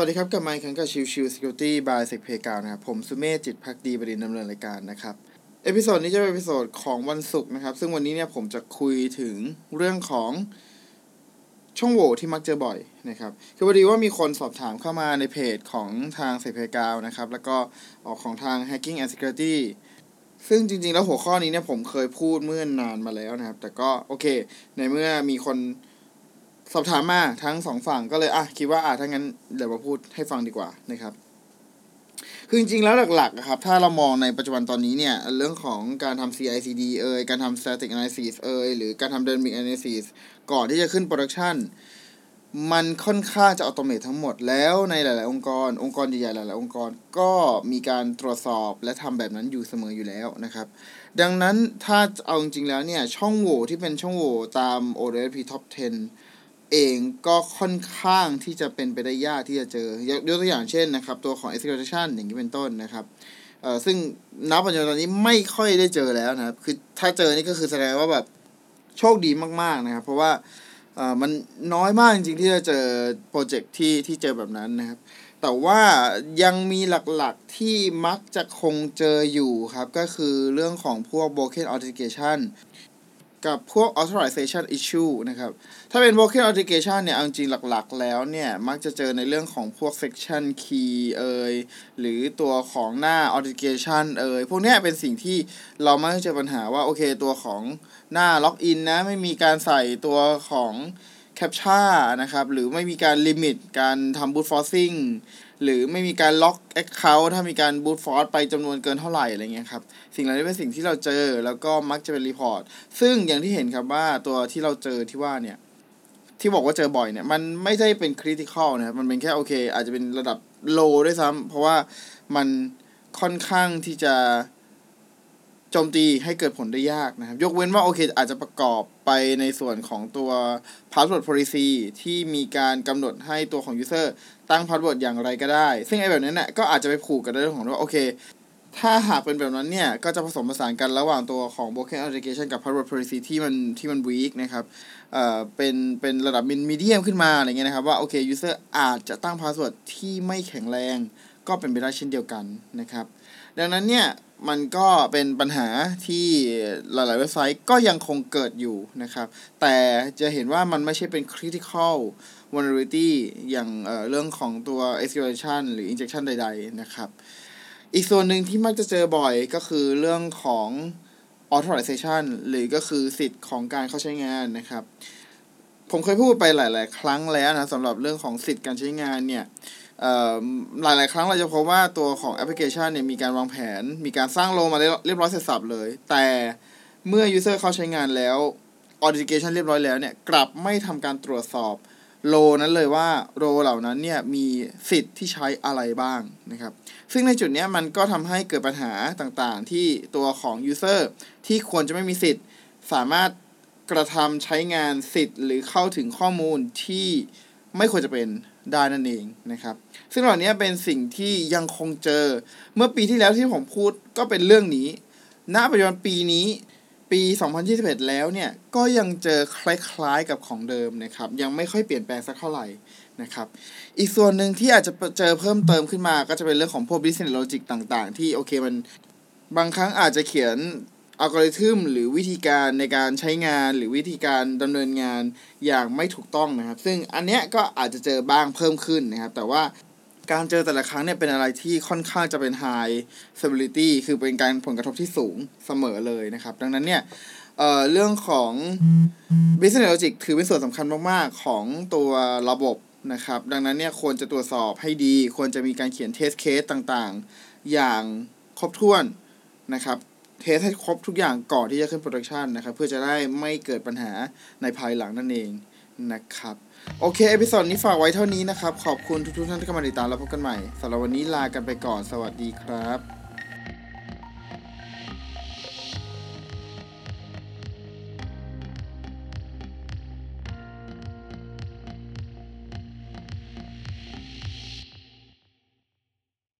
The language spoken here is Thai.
สวัสดีครับ กับไมค์คังกับชิวชิว Security by s e c p a y กาวนะครับ ผมสุเมธจิตพักดีบดินดำเนินรายการนะครับ episode นี้จะเป็น episode ของวันศุกร์นะครับ ซึ่งวันนี้เนี่ยผมจะคุยถึงเรื่องของช่องโหว่ที่มักเจอบ่อยนะครับ คือพอดีว่ามีคนสอบถามเข้ามาในเพจของทาง SECPlayground นะครับ แล้วก็ออกของทาง Hacking and Security ซึ่งจริงๆ แล้วหัวข้อนี้เนี่ยผมเคยพูดเมื่อนานมาแล้วนะครับ แต่ก็โอเค ในเมื่อมีคน สอบถามมาทั้งสองฝั่งก็เลยอะคิดว่าอะถ้างั้นเดี๋ยวมาพูดให้ฟังดีกว่านะครับ คือจริงๆแล้วหลักๆครับ ถ้าเรามองในปัจจุบันตอนนี้เนี่ย เรื่องของการทำ CI/CD เอ่ยการทำ static analysis เอ่ยหรือการทำ dynamic analysis ก่อนที่จะขึ้น production มันค่อนข้างจะอัตโนมัติทั้งหมดแล้วในหลาย ๆ องค์กร องค์กรใหญ่ๆหลาย ๆ องค์กรก็มีการตรวจสอบและทำแบบนั้นอยู่เสมออยู่แล้วนะครับ ดังนั้นถ้าเอาจริงๆแล้วเนี่ย ช่องโหว่ที่เป็นช่องโหว่ตาม ODP Top 10 เองก็ค่อนข้างที่จะเป็นไปได้ยากที่จะเจอยกตัวอย่างเช่นนะครับ ตัวของ execution อย่างนี้เป็นต้นนะครับเอ่อซึ่งนับปัจจุบันตอนนี้ไม่ค่อยได้เจอแล้วนะครับ คือถ้าเจอนี่ก็คือแสดงว่าแบบโชคดีมาก ๆนะครับ เพราะว่าเอ่อมันน้อยมากจริงๆที่จะเจอโปรเจกต์ที่ที่เจอแบบนั้นนะครับ แต่ว่ายังมีหลักๆที่มักจะคงเจออยู่ครับ ก็คือเรื่องของพวก broken authentication กับพวก authorization issue นะครับ ถ้าเป็น broken authentication เนี่ย เอาจริงหลักๆ แล้วเนี่ย มักจะเจอในเรื่องของพวก section key เอ่ยหรือตัวของหน้า authentication เอ่ยพวกนี้เป็นสิ่งที่เรามักจะเจอปัญหาว่า โอเค ตัวของหน้า login นะ ไม่มีการใส่ตัวของ captcha นะครับ หรือไม่มีการ limit การทำ brute forcing หรือไม่มีการล็อก Account ถ้ามีการ brute force ไปจำนวนเกินเท่าไหร่อะไรเงี้ยครับ สิ่งเหล่านี้เป็นสิ่งที่เราเจอแล้วก็มักจะเป็น report ซึ่งอย่างที่เห็นครับว่าตัวที่เราเจอที่ว่าเนี่ย ที่บอกว่าเจอบ่อยเนี่ย มันไม่ได้เป็น critical นะครับ มันเป็นแค่โอเค อาจจะเป็นระดับ low ด้วยซ้ำเพราะว่ามันค่อนข้างที่จะ โจมตีให้เกิดผลได้ยากนะครับ ยกเว้นว่าโอเคอาจจะประกอบไปในส่วนของตัว password policy ที่มีการกำหนดให้ตัวของ user ตั้ง password อย่างไรก็ได้ ซึ่งไอ้แบบนั้นเนี่ยก็อาจจะไปผูกกับเรื่องของว่าโอเค ถ้าหากเป็นแบบนั้นเนี่ย ก็จะผสมผสานกันระหว่างตัวของ broken authentication กับ password policy ที่มันที่มัน weak นะครับ เอ่อ เป็น เป็นระดับ min medium ขึ้นมาอะไรเงี้ยนะครับว่าโอเค user อาจจะตั้ง password ที่ไม่แข็งแรง ก็เป็นไปได้เช่นเดียวกันนะครับ ดังนั้นเนี่ย มันก็เป็นปัญหาที่หลาย ๆ เว็บไซต์ก็ยังคงเกิดอยู่นะครับ แต่จะเห็นว่ามันไม่ใช่เป็น critical vulnerability อย่างเเรื่องของตัว e x p l o t i o n หรือ injection ใด ๆ นะครับ อีกส่วนหนึ่งที่มักจะเจอบ่อยก็คือเรื่องของ authorization หรือก็คือสิทธิ์ของการเข้าใช้งานนะครับ ผมเคยพูดไปหลาย ๆ ครั้งแล้วนะสำหรับเรื่องของสิทธิ์การใช้งานเนี่ย หลายๆครั้งเราจะพบว่าตัวของแอปพลิเคชันเนี่ยมีการวางแผน มีการสร้างโลมาเรียบร้อยเสร็จสับเลย แต่เมื่อ user เข้าใช้งานแล้ว authentication เรียบร้อยแล้วเนี่ยกลับไม่ทำการตรวจสอบโลนั้นเลยว่าโลเหล่านั้นเนี่ยมีสิทธิ์ที่ใช้อะไรบ้างนะครับ ซึ่งในจุดนี้มันก็ทำให้เกิดปัญหาต่างๆ ที่ตัวของ user ที่ควรจะไม่มีสิทธิ์ สามารถกระทำใช้งานสิทธิ์ หรือเข้าถึงข้อมูลที่ไม่ควรจะเป็น ได้นั่นเองนะครับ ซึ่งเหล่านี้เป็นสิ่งที่ยังคงเจอ เมื่อปีที่แล้วที่ผมพูดก็เป็นเรื่องนี้ ณ ปัจจุบันปีนี้ปี 2021 แล้วเนี่ย ก็ยังเจอคล้ายๆกับของเดิมนะครับ ยังไม่ค่อยเปลี่ยนแปลงสักเท่าไหร่นะครับ อีกส่วนหนึ่งที่อาจจะเจอเพิ่มเติมขึ้นมาก็จะเป็นเรื่องของพวก business logic ต่างๆ ที่โอเคมันบางครั้งอาจจะเขียน อัลกอริทึมหรือวิธีการในการใช้งานหรือวิธีการดำเนินงานอย่างไม่ถูกต้องนะครับ ซึ่งอันเนี้ยก็อาจจะเจอบ้างเพิ่มขึ้นนะครับ แต่ว่าการเจอแต่ละครั้งเนี่ยเป็นอะไรที่ค่อนข้างจะเป็น high severity คือเป็นการผลกระทบที่สูงเสมอเลยนะครับ ดังนั้นเนี่ยเอ่อเรื่องของ business logic ถือเป็นส่วนสำคัญมาก ๆ ของตัวระบบนะครับ ดังนั้นเนี่ยควรจะตรวจสอบให้ดี ควรจะมีการเขียน test case ต่าง ๆ อย่างครบถ้วนนะครับ เทสให้ครบทุกอย่างก่อนที่จะขึ้นโปรดักชันนะครับ เพื่อจะได้ไม่เกิดปัญหาในภายหลังนั่นเองนะครับ โอเค episode นี้ฝากไว้เท่านี้นะครับ ขอบคุณทุกๆท่านที่เข้ามาติดตามแล้วพบกันใหม่สำหรับวันนี้ลากันไปก่อนสวัสดีครับ